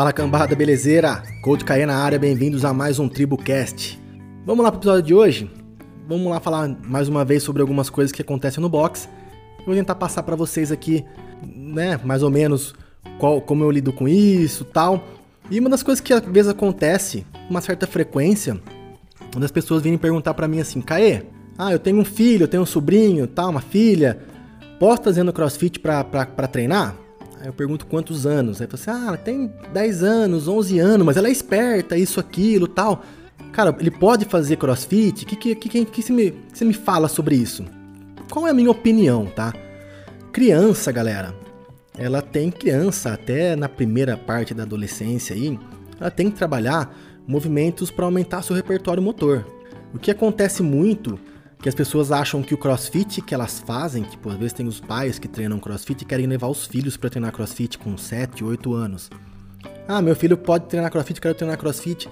Fala cambada, belezeira? Coach Caê na área, bem-vindos a mais um TribuCast. Vamos lá pro episódio de hoje? Vamos lá falar mais uma vez sobre algumas coisas que acontecem no box. Vou tentar passar para vocês aqui, né, mais ou menos qual, como eu lido com isso, tal. E uma das coisas que às vezes acontece, com uma certa frequência, quando as pessoas virem perguntar para mim assim, Caê, ah, eu tenho um filho, eu tenho um sobrinho, tal, uma filha, posso estar fazendo crossfit pra treinar? Aí eu pergunto quantos anos. Aí fala assim: ah, ela tem 10 anos, 11 anos, mas ela é esperta, isso, aquilo tal. Cara, ele pode fazer crossfit? O que, que, que, que, você, me, você me fala sobre isso? Qual é a minha opinião, tá? Criança, galera, ela tem criança até na primeira parte da adolescência aí, ela tem que trabalhar movimentos para aumentar seu repertório motor. O que acontece muito que as pessoas acham que o crossfit que elas fazem, tipo, às vezes tem os pais que treinam crossfit e querem levar os filhos para treinar crossfit com 7, 8 anos. Ah, meu filho pode treinar crossfit, quero treinar crossfit.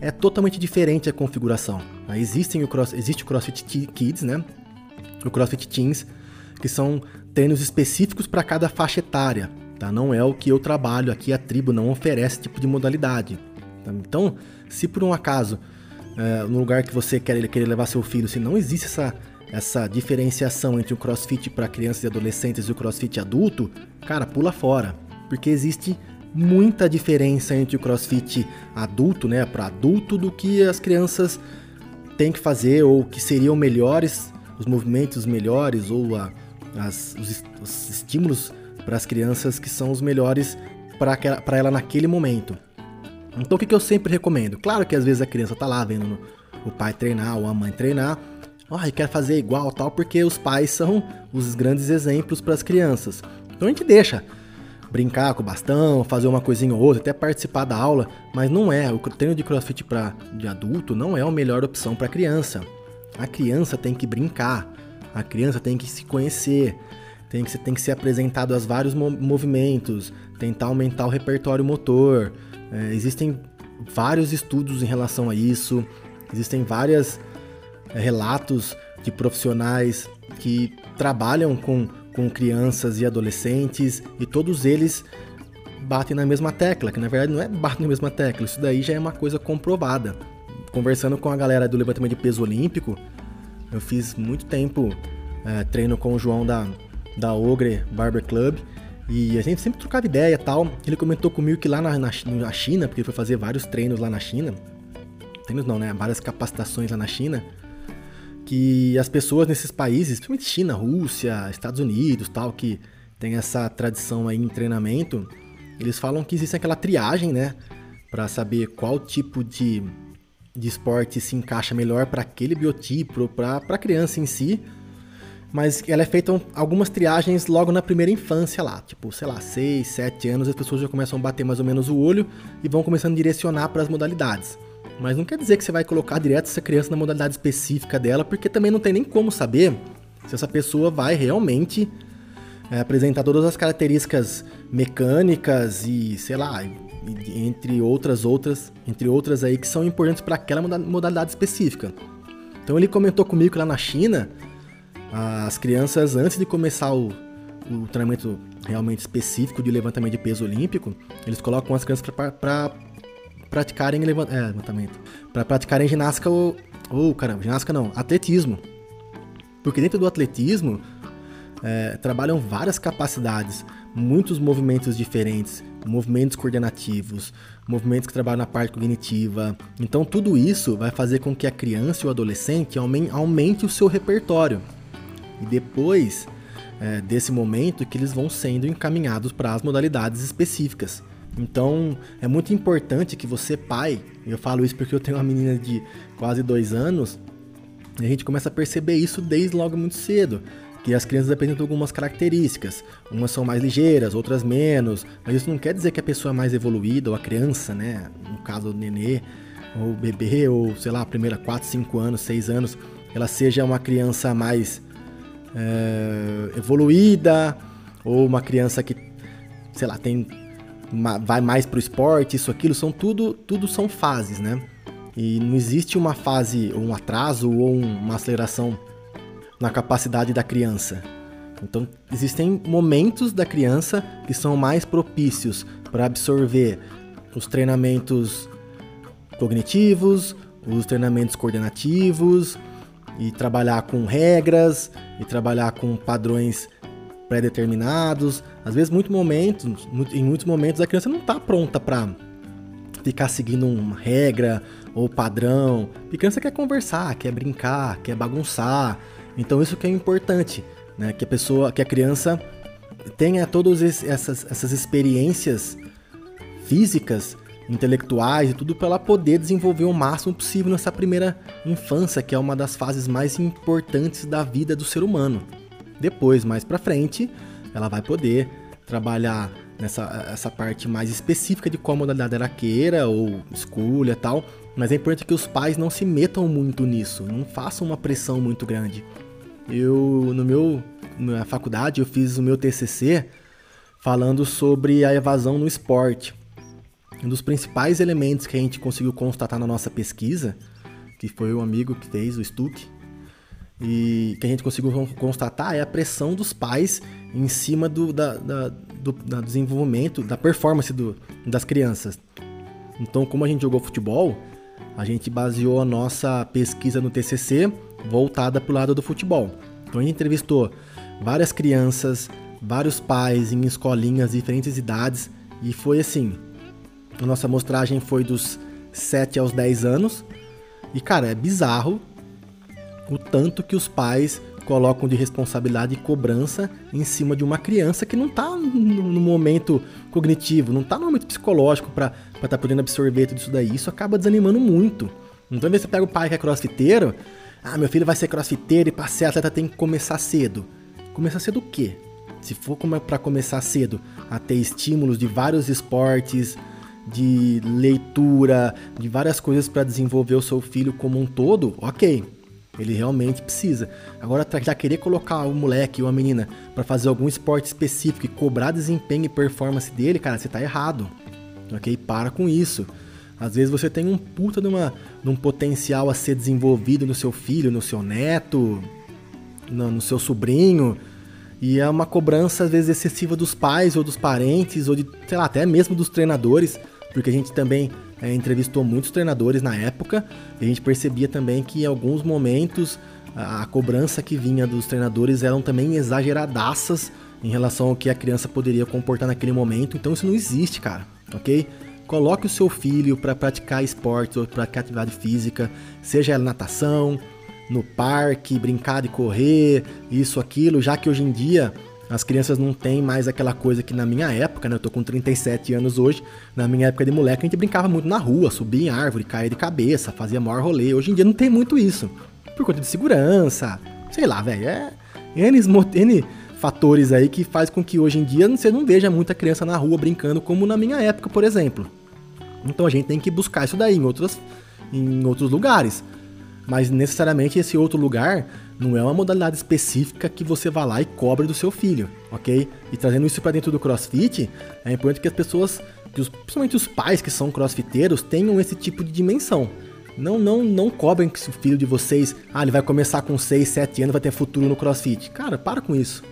É totalmente diferente a configuração. Existem o cross, existe o CrossFit Kids, né? O CrossFit Teens, que são treinos específicos para cada faixa etária. Tá? Não é o que eu trabalho aqui, a tribo não oferece esse tipo de modalidade. Então, se por um acaso é, no lugar que você quer, querer levar seu filho, se não existe essa, essa diferenciação entre o crossfit para crianças e adolescentes e o crossfit adulto, cara, pula fora. Porque existe muita diferença entre o crossfit adulto, né, para adulto, do que as crianças têm que fazer ou que seriam melhores, os movimentos melhores ou a, as, os, os estímulos para as crianças que são os melhores para ela naquele momento. Então o que, que eu sempre recomendo? Claro que às vezes a criança tá lá vendo o pai treinar ou a mãe treinar, ah, quer fazer igual tal, porque os pais são os grandes exemplos para as crianças. Então a gente deixa brincar com o bastão, fazer uma coisinha ou outra, até participar da aula, mas não é. O treino de crossfit para de adulto não é a melhor opção para criança. A criança tem que brincar, a criança tem que se conhecer, tem que, tem que ser apresentado aos vários movimentos, tentar aumentar o repertório motor, é, existem vários estudos em relação a isso, existem vários é, relatos de profissionais que trabalham com, com crianças e adolescentes e todos eles batem na mesma tecla, que na verdade não é batem na mesma tecla, isso daí já é uma coisa comprovada. Conversando com a galera do levantamento de peso olímpico, eu fiz muito tempo é, treino com o João da, da Ogre Barber Club e a gente sempre trocava ideia tal. Ele comentou comigo que lá na, na, na, China, porque ele foi fazer vários treinos lá na China, treinos não, né? Várias capacitações lá na China, que as pessoas nesses países, principalmente China, Rússia, Estados Unidos tal, que tem essa tradição aí em treinamento, eles falam que existe aquela triagem, né? Para saber qual tipo de, de esporte se encaixa melhor para aquele biotipo, para a criança em si mas ela é feita algumas triagens logo na primeira infância lá, tipo, sei lá, 6, 7 anos, as pessoas já começam a bater mais ou menos o olho e vão começando a direcionar para as modalidades. Mas não quer dizer que você vai colocar direto essa criança na modalidade específica dela, porque também não tem nem como saber se essa pessoa vai realmente é, apresentar todas as características mecânicas e, sei lá, entre outras outras, entre outras aí que são importantes para aquela modalidade específica. Então ele comentou comigo lá na China as crianças, antes de começar o, o treinamento realmente específico de levantamento de peso olímpico, eles colocam as crianças para praticarem é, levantamento, para praticarem ginástica ou, ou, caramba, ginástica não, atletismo. Porque dentro do atletismo é, trabalham várias capacidades, muitos movimentos diferentes, movimentos coordenativos, movimentos que trabalham na parte cognitiva. Então tudo isso vai fazer com que a criança e o adolescente aumente o seu repertório. E depois é, desse momento que eles vão sendo encaminhados para as modalidades específicas. Então é muito importante que você, pai, eu falo isso porque eu tenho uma menina de quase dois anos, e a gente começa a perceber isso desde logo muito cedo. Que as crianças apresentam algumas características. Umas são mais ligeiras, outras menos. Mas isso não quer dizer que a pessoa é mais evoluída, ou a criança, né? No caso do nenê, ou bebê, ou sei lá, a primeira 4, 5 anos, 6 anos, ela seja uma criança mais é, evoluída, ou uma criança que, sei lá, tem uma, vai mais pro esporte, isso, aquilo, são tudo, tudo são fases, né? E não existe uma fase, ou um atraso, ou uma aceleração na capacidade da criança. Então, existem momentos da criança que são mais propícios para absorver os treinamentos cognitivos, os treinamentos coordenativos, e trabalhar com regras, e trabalhar com padrões pré-determinados. Às vezes, muitos momentos, em muitos momentos, a criança não está pronta para ficar seguindo uma regra ou padrão. A criança quer conversar, quer brincar, quer bagunçar. Então isso que é importante, né? Que a pessoa, que a criança tenha todas essas, essas experiências físicas, intelectuais e tudo para ela poder desenvolver o máximo possível nessa primeira infância, que é uma das fases mais importantes da vida do ser humano. Depois, mais para frente, ela vai poder trabalhar nessa essa parte mais específica de qual modalidade ela queira ou escolha tal, mas é importante que os pais não se metam muito nisso, não façam uma pressão muito grande. Eu no meu na faculdade eu fiz o meu TCC falando sobre a evasão no esporte. Um dos principais elementos que a gente conseguiu constatar na nossa pesquisa, que foi o amigo que fez o Stuck, e que a gente conseguiu constatar é a pressão dos pais em cima do, da, da, do, da desenvolvimento, da performance do, das crianças. Então, como a gente jogou futebol, a gente baseou a nossa pesquisa no TCC voltada para o lado do futebol. Então, a gente entrevistou várias crianças, vários pais em escolinhas de diferentes idades e foi assim. A nossa amostragem foi dos 7 aos 10 anos. E cara, é bizarro o tanto que os pais colocam de responsabilidade e cobrança em cima de uma criança que não está no momento cognitivo, não está no momento psicológico para estar tá podendo absorver tudo isso daí. Isso acaba desanimando muito. Então, às vezes você pega o pai que é crossfiteiro, ah, meu filho vai ser crossfiteiro e para ser atleta tem que começar cedo. Começar cedo o quê? Se for para começar cedo a ter estímulos de vários esportes, de leitura, de várias coisas para desenvolver o seu filho como um todo, ok. Ele realmente precisa. Agora, já querer colocar o moleque ou a menina para fazer algum esporte específico e cobrar desempenho e performance dele, cara, você tá errado. Ok? Para com isso. Às vezes você tem um puta de, uma, de um potencial a ser desenvolvido no seu filho, no seu neto, no, no seu sobrinho. E é uma cobrança, às vezes, excessiva dos pais ou dos parentes, ou de, sei lá, até mesmo dos treinadores, porque a gente também é, entrevistou muitos treinadores na época e a gente percebia também que em alguns momentos a, a cobrança que vinha dos treinadores eram também exageradaças em relação ao que a criança poderia comportar naquele momento. Então isso não existe, cara, ok? Coloque o seu filho para praticar esportes ou praticar atividade física, seja ela natação, no parque, brincar de correr, isso, aquilo, já que hoje em dia as crianças não têm mais aquela coisa que na minha época, né? Eu tô com 37 anos hoje. Na minha época de moleque, a gente brincava muito na rua, subia em árvore, caía de cabeça, fazia maior rolê. Hoje em dia não tem muito isso. Por conta de segurança, sei lá, velho. É N, N fatores aí que faz com que hoje em dia você não veja muita criança na rua brincando como na minha época, por exemplo. Então a gente tem que buscar isso daí em outros, em outros lugares. Mas necessariamente esse outro lugar não é uma modalidade específica que você vá lá e cobre do seu filho, ok? E trazendo isso para dentro do CrossFit, é importante que as pessoas, principalmente os pais que são crossfiteiros, tenham esse tipo de dimensão. Não, não, não cobrem que o filho de vocês, ah, ele vai começar com 6, 7 anos, vai ter futuro no CrossFit. Cara, para com isso.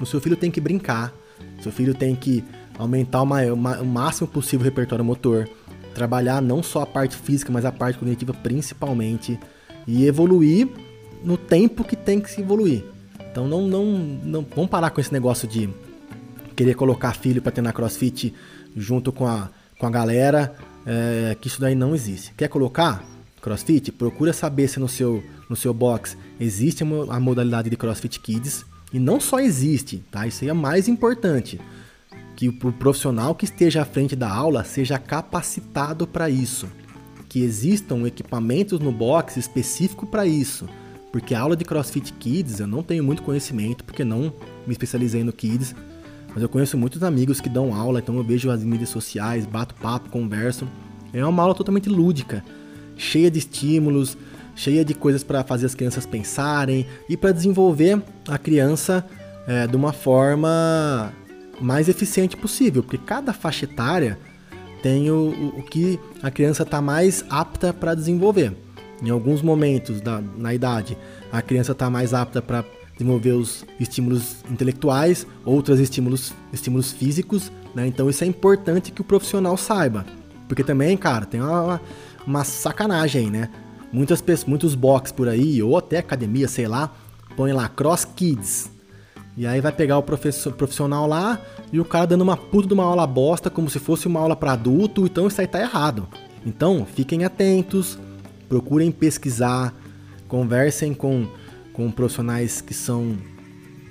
O seu filho tem que brincar. O seu filho tem que aumentar o, o máximo possível o repertório motor. Trabalhar não só a parte física, mas a parte cognitiva principalmente. E evoluir no tempo que tem que se evoluir. Então não, não, não vamos parar com esse negócio de querer colocar filho para treinar crossfit junto com a, com a galera, é, que isso daí não existe. Quer colocar crossfit? Procura saber se no seu, no seu box existe a modalidade de crossfit kids. E não só existe, tá? Isso aí é mais importante. Que o profissional que esteja à frente da aula seja capacitado para isso. Que existam equipamentos no box específico para isso porque a aula de CrossFit Kids eu não tenho muito conhecimento, porque não me especializei no Kids. Mas eu conheço muitos amigos que dão aula, então eu vejo as mídias sociais, bato papo, converso. É uma aula totalmente lúdica, cheia de estímulos, cheia de coisas para fazer as crianças pensarem e para desenvolver a criança é, de uma forma mais eficiente possível, porque cada faixa etária tem o, o que a criança está mais apta para desenvolver. Em alguns momentos da, na idade, a criança está mais apta para desenvolver os estímulos intelectuais, outros estímulos, estímulos físicos, né? Então isso é importante que o profissional saiba, Porque também, cara, tem uma, uma sacanagem né? Muitas pessoas, muitos box por aí, ou até academia, sei lá, põe lá Cross Kids. E aí vai pegar o professor, profissional lá e o cara dando uma puta de uma aula bosta como se fosse uma aula para adulto, então isso aí tá errado. Então, fiquem atentos, procurem pesquisar, conversem com, com profissionais que são,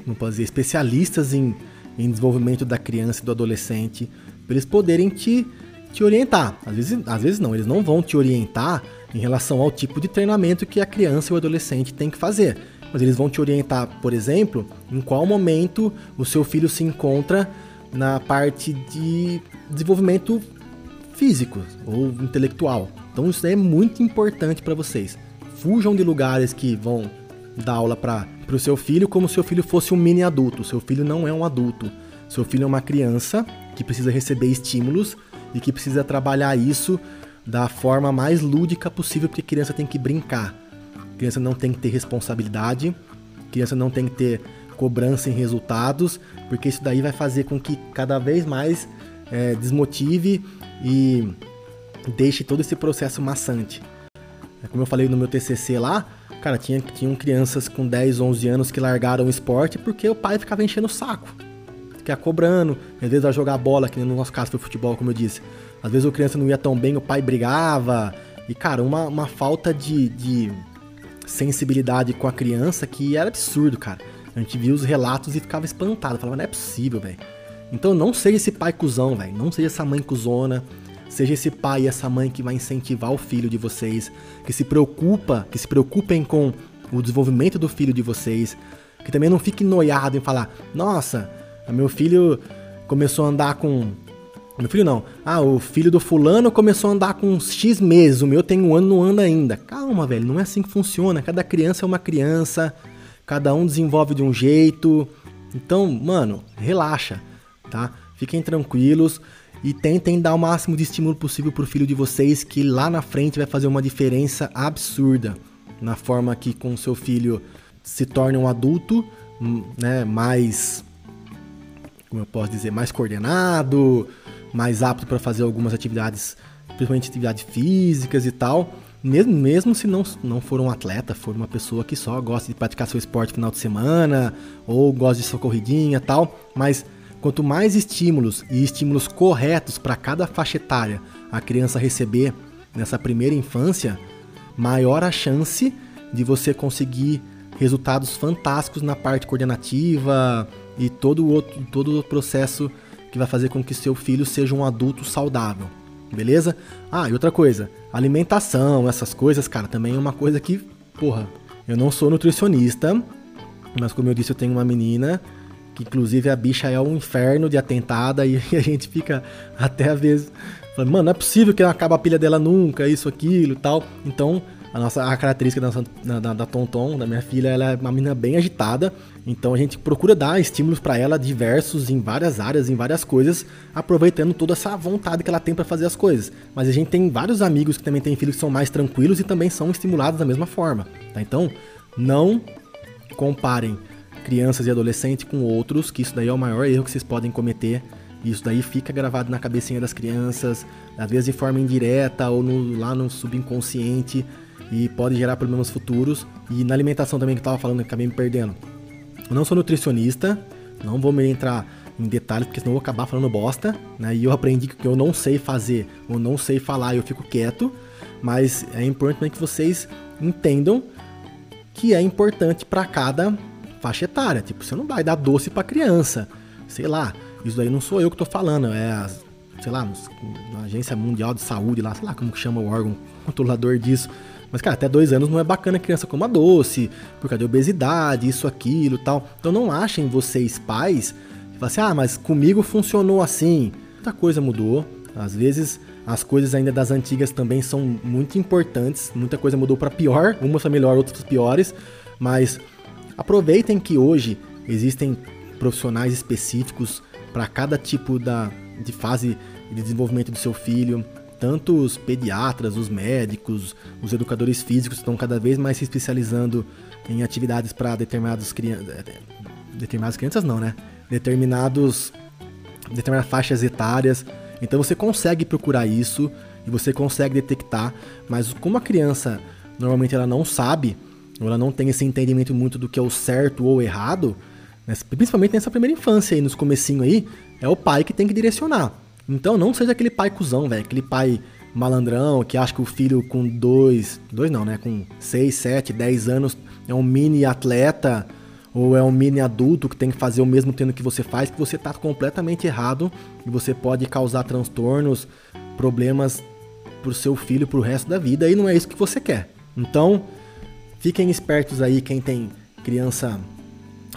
não posso dizer, especialistas em, em desenvolvimento da criança e do adolescente, para eles poderem te, te orientar. Às vezes, às vezes não, eles não vão te orientar em relação ao tipo de treinamento que a criança e o adolescente tem que fazer mas eles vão te orientar, por exemplo, em qual momento o seu filho se encontra na parte de desenvolvimento físico ou intelectual. Então isso é muito importante para vocês. Fujam de lugares que vão dar aula para o seu filho como se seu filho fosse um mini adulto. Seu filho não é um adulto. Seu filho é uma criança que precisa receber estímulos e que precisa trabalhar isso da forma mais lúdica possível, porque criança tem que brincar. Criança não tem que ter responsabilidade, criança não tem que ter cobrança em resultados, porque isso daí vai fazer com que cada vez mais é, desmotive e deixe todo esse processo maçante. É como eu falei no meu TCC lá, cara, tinha, tinham crianças com 10, 11 anos que largaram o esporte porque o pai ficava enchendo o saco. Ficava cobrando, às vezes a jogar bola, que no nosso caso foi futebol, como eu disse. Às vezes o criança não ia tão bem, o pai brigava. E, cara, uma, uma falta de, de sensibilidade com a criança que era absurdo, cara. A gente via os relatos e ficava espantado. Falava, não é possível, velho. Então não seja esse pai cuzão, velho. Não seja essa mãe cuzona. Seja esse pai e essa mãe que vai incentivar o filho de vocês. Que se preocupa, que se preocupem com o desenvolvimento do filho de vocês. Que também não fique noiado em falar, nossa, meu filho começou a andar com meu filho não. Ah, o filho do fulano começou a andar com X meses, o meu tem um ano não anda ainda. Calma, velho, não é assim que funciona. Cada criança é uma criança, cada um desenvolve de um jeito. Então, mano, relaxa, tá? Fiquem tranquilos e tentem dar o máximo de estímulo possível pro filho de vocês, que lá na frente vai fazer uma diferença absurda na forma que com seu filho se torne um adulto, hum, né, mais como eu posso dizer, mais coordenado, mais apto para fazer algumas atividades, principalmente atividades físicas e tal. Mesmo, mesmo se não, não for um atleta, for uma pessoa que só gosta de praticar seu esporte final de semana, ou gosta de sua corridinha tal, mas quanto mais estímulos e estímulos corretos para cada faixa etária a criança receber nessa primeira infância, maior a chance de você conseguir resultados fantásticos na parte coordenativa e todo o outro todo o processo que vai fazer com que seu filho seja um adulto saudável. Beleza? Ah, e outra coisa, alimentação, essas coisas, cara, também é uma coisa que, porra, eu não sou nutricionista, mas como eu disse, eu tenho uma menina que inclusive a bicha é um inferno de atentada e a gente fica até às vezes falando, mano, não é possível que não acaba a pilha dela nunca, isso, aquilo tal. Então, a nossa a característica da, da, da Tonton, da minha filha, ela é uma menina bem agitada. Então a gente procura dar estímulos para ela diversos em várias áreas, em várias coisas, aproveitando toda essa vontade que ela tem para fazer as coisas. Mas a gente tem vários amigos que também têm filhos que são mais tranquilos e também são estimulados da mesma forma. Tá? Então não comparem crianças e adolescentes com outros, que isso daí é o maior erro que vocês podem cometer. Isso daí fica gravado na cabecinha das crianças, às vezes de forma indireta ou no, lá no subconsciente e pode gerar problemas futuros. E na alimentação também que eu tava falando, acabei me perdendo. Eu não sou nutricionista, não vou me entrar em detalhes, porque senão eu vou acabar falando bosta, né? E eu aprendi que eu não sei fazer, ou não sei falar, eu fico quieto. Mas é importante que vocês entendam que é importante para cada faixa etária. Tipo, você não vai dar doce para criança, sei lá. Isso daí não sou eu que tô falando, é a, sei lá, a Agência Mundial de Saúde lá, sei lá como que chama o órgão controlador disso. Mas, cara, até dois anos não é bacana a criança coma doce, por causa de obesidade, isso, aquilo tal. Então não achem vocês pais que falam assim, ah, mas comigo funcionou assim. Muita coisa mudou. Às vezes as coisas ainda das antigas também são muito importantes. Muita coisa mudou para pior, umas para melhor, outras piores. Mas aproveitem que hoje existem profissionais específicos para cada tipo da, de fase de desenvolvimento do seu filho tanto os pediatras, os médicos, os educadores físicos estão cada vez mais se especializando em atividades para determinados crianças. Eh, determinadas crianças não, né? Determinados. determinadas faixas etárias. Então você consegue procurar isso e você consegue detectar, mas como a criança normalmente ela não sabe, ou ela não tem esse entendimento muito do que é o certo ou errado, né, principalmente nessa primeira infância aí, nos comecinho aí, é o pai que tem que direcionar. Então não seja aquele pai cuzão, velho, aquele pai malandrão que acha que o filho com dois, dois não, né, com seis, sete, dez anos é um mini atleta ou é um mini adulto que tem que fazer o mesmo treino que você faz, que você está completamente errado e você pode causar transtornos, problemas pro seu filho pro resto da vida e não é isso que você quer. Então, fiquem espertos aí quem tem criança,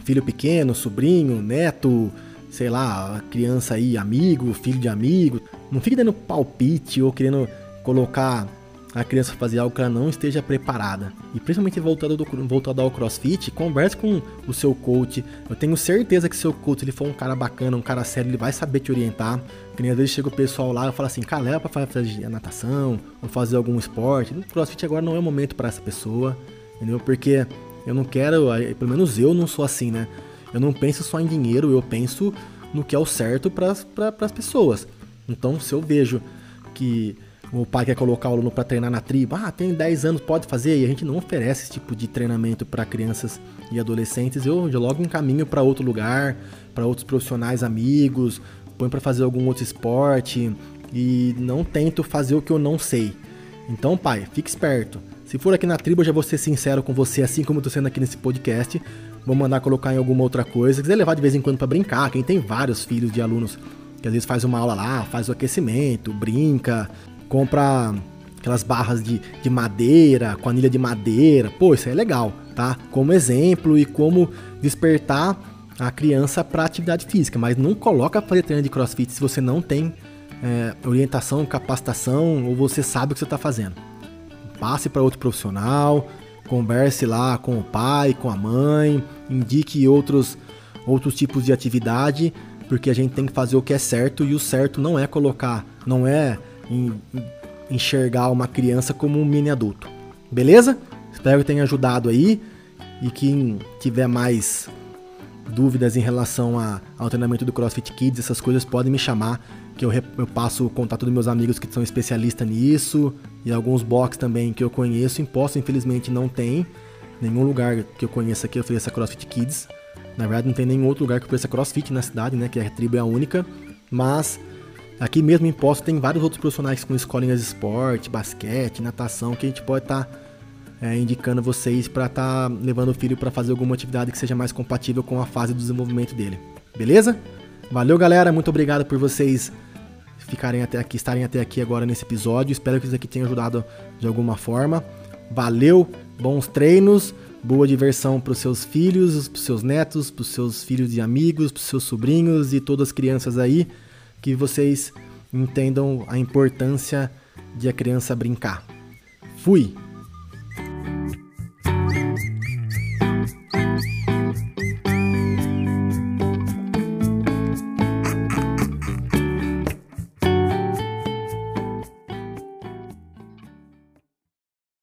filho pequeno, sobrinho, neto, sei lá, criança aí, amigo, filho de amigo. Não fique dando palpite ou querendo colocar a criança fazer algo que ela não esteja preparada. E principalmente voltado, do, voltado ao crossfit, converse com o seu coach. Eu tenho certeza que seu coach ele for um cara bacana, um cara sério, ele vai saber te orientar. Que nem às vezes chega o pessoal lá e fala assim, cara, leva pra fazer natação ou fazer algum esporte. No crossfit agora não é o momento para essa pessoa, entendeu? Porque eu não quero, pelo menos eu não sou assim, né? Eu não penso só em dinheiro, eu penso no que é o certo para as pessoas. Então, se eu vejo que o pai quer colocar o aluno para treinar na tribo, ah, tem 10 anos, pode fazer, e a gente não oferece esse tipo de treinamento para crianças e adolescentes, eu, logo encaminho para outro lugar, para outros profissionais amigos, põe para fazer algum outro esporte e não tento fazer o que eu não sei. Então, pai, fique esperto. Se for aqui na tribo, eu já vou ser sincero com você, assim como eu tô sendo aqui nesse podcast. Vou mandar colocar em alguma outra coisa. Se quiser levar de vez em quando para brincar, quem tem vários filhos de alunos que às vezes faz uma aula lá, faz o aquecimento, brinca, compra aquelas barras de, de madeira, com anilha de madeira. Pô, isso é legal, tá? Como exemplo e como despertar a criança para atividade física, mas não coloca fazer treino de crossfit se você não tem é, orientação, capacitação ou você sabe o que você está fazendo. Passe para outro profissional, converse lá com o pai, com a mãe, indique outros, outros tipos de atividade, porque a gente tem que fazer o que é certo e o certo não é colocar, não é enxergar uma criança como um mini adulto. Beleza? Espero que tenha ajudado aí e quem tiver mais dúvidas em relação a, ao treinamento do CrossFit Kids, essas coisas podem me chamar, que eu, eu passo o contato dos meus amigos que são especialistas nisso e alguns box também que eu conheço. Em Poço, infelizmente, não tem nenhum lugar que eu conheça que ofereça CrossFit Kids. Na verdade, não tem nenhum outro lugar que ofereça CrossFit na cidade, né? Que a tribo é a única. Mas aqui mesmo em Poço tem vários outros profissionais com escolinhas de esporte, basquete, natação, que a gente pode estar tá, é, indicando vocês para estar tá levando o filho para fazer alguma atividade que seja mais compatível com a fase do desenvolvimento dele. Beleza? Valeu, galera. Muito obrigado por vocês ficarem até aqui, estarem até aqui agora nesse episódio. Espero que isso aqui tenha ajudado de alguma forma. Valeu, bons treinos, boa diversão para os seus filhos, para os seus netos, para os seus filhos e amigos, para os seus sobrinhos e todas as crianças aí, que vocês entendam a importância de a criança brincar. Fui!